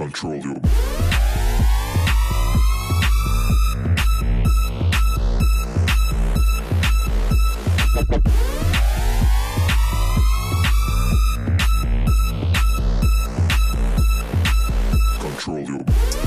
control your Control you.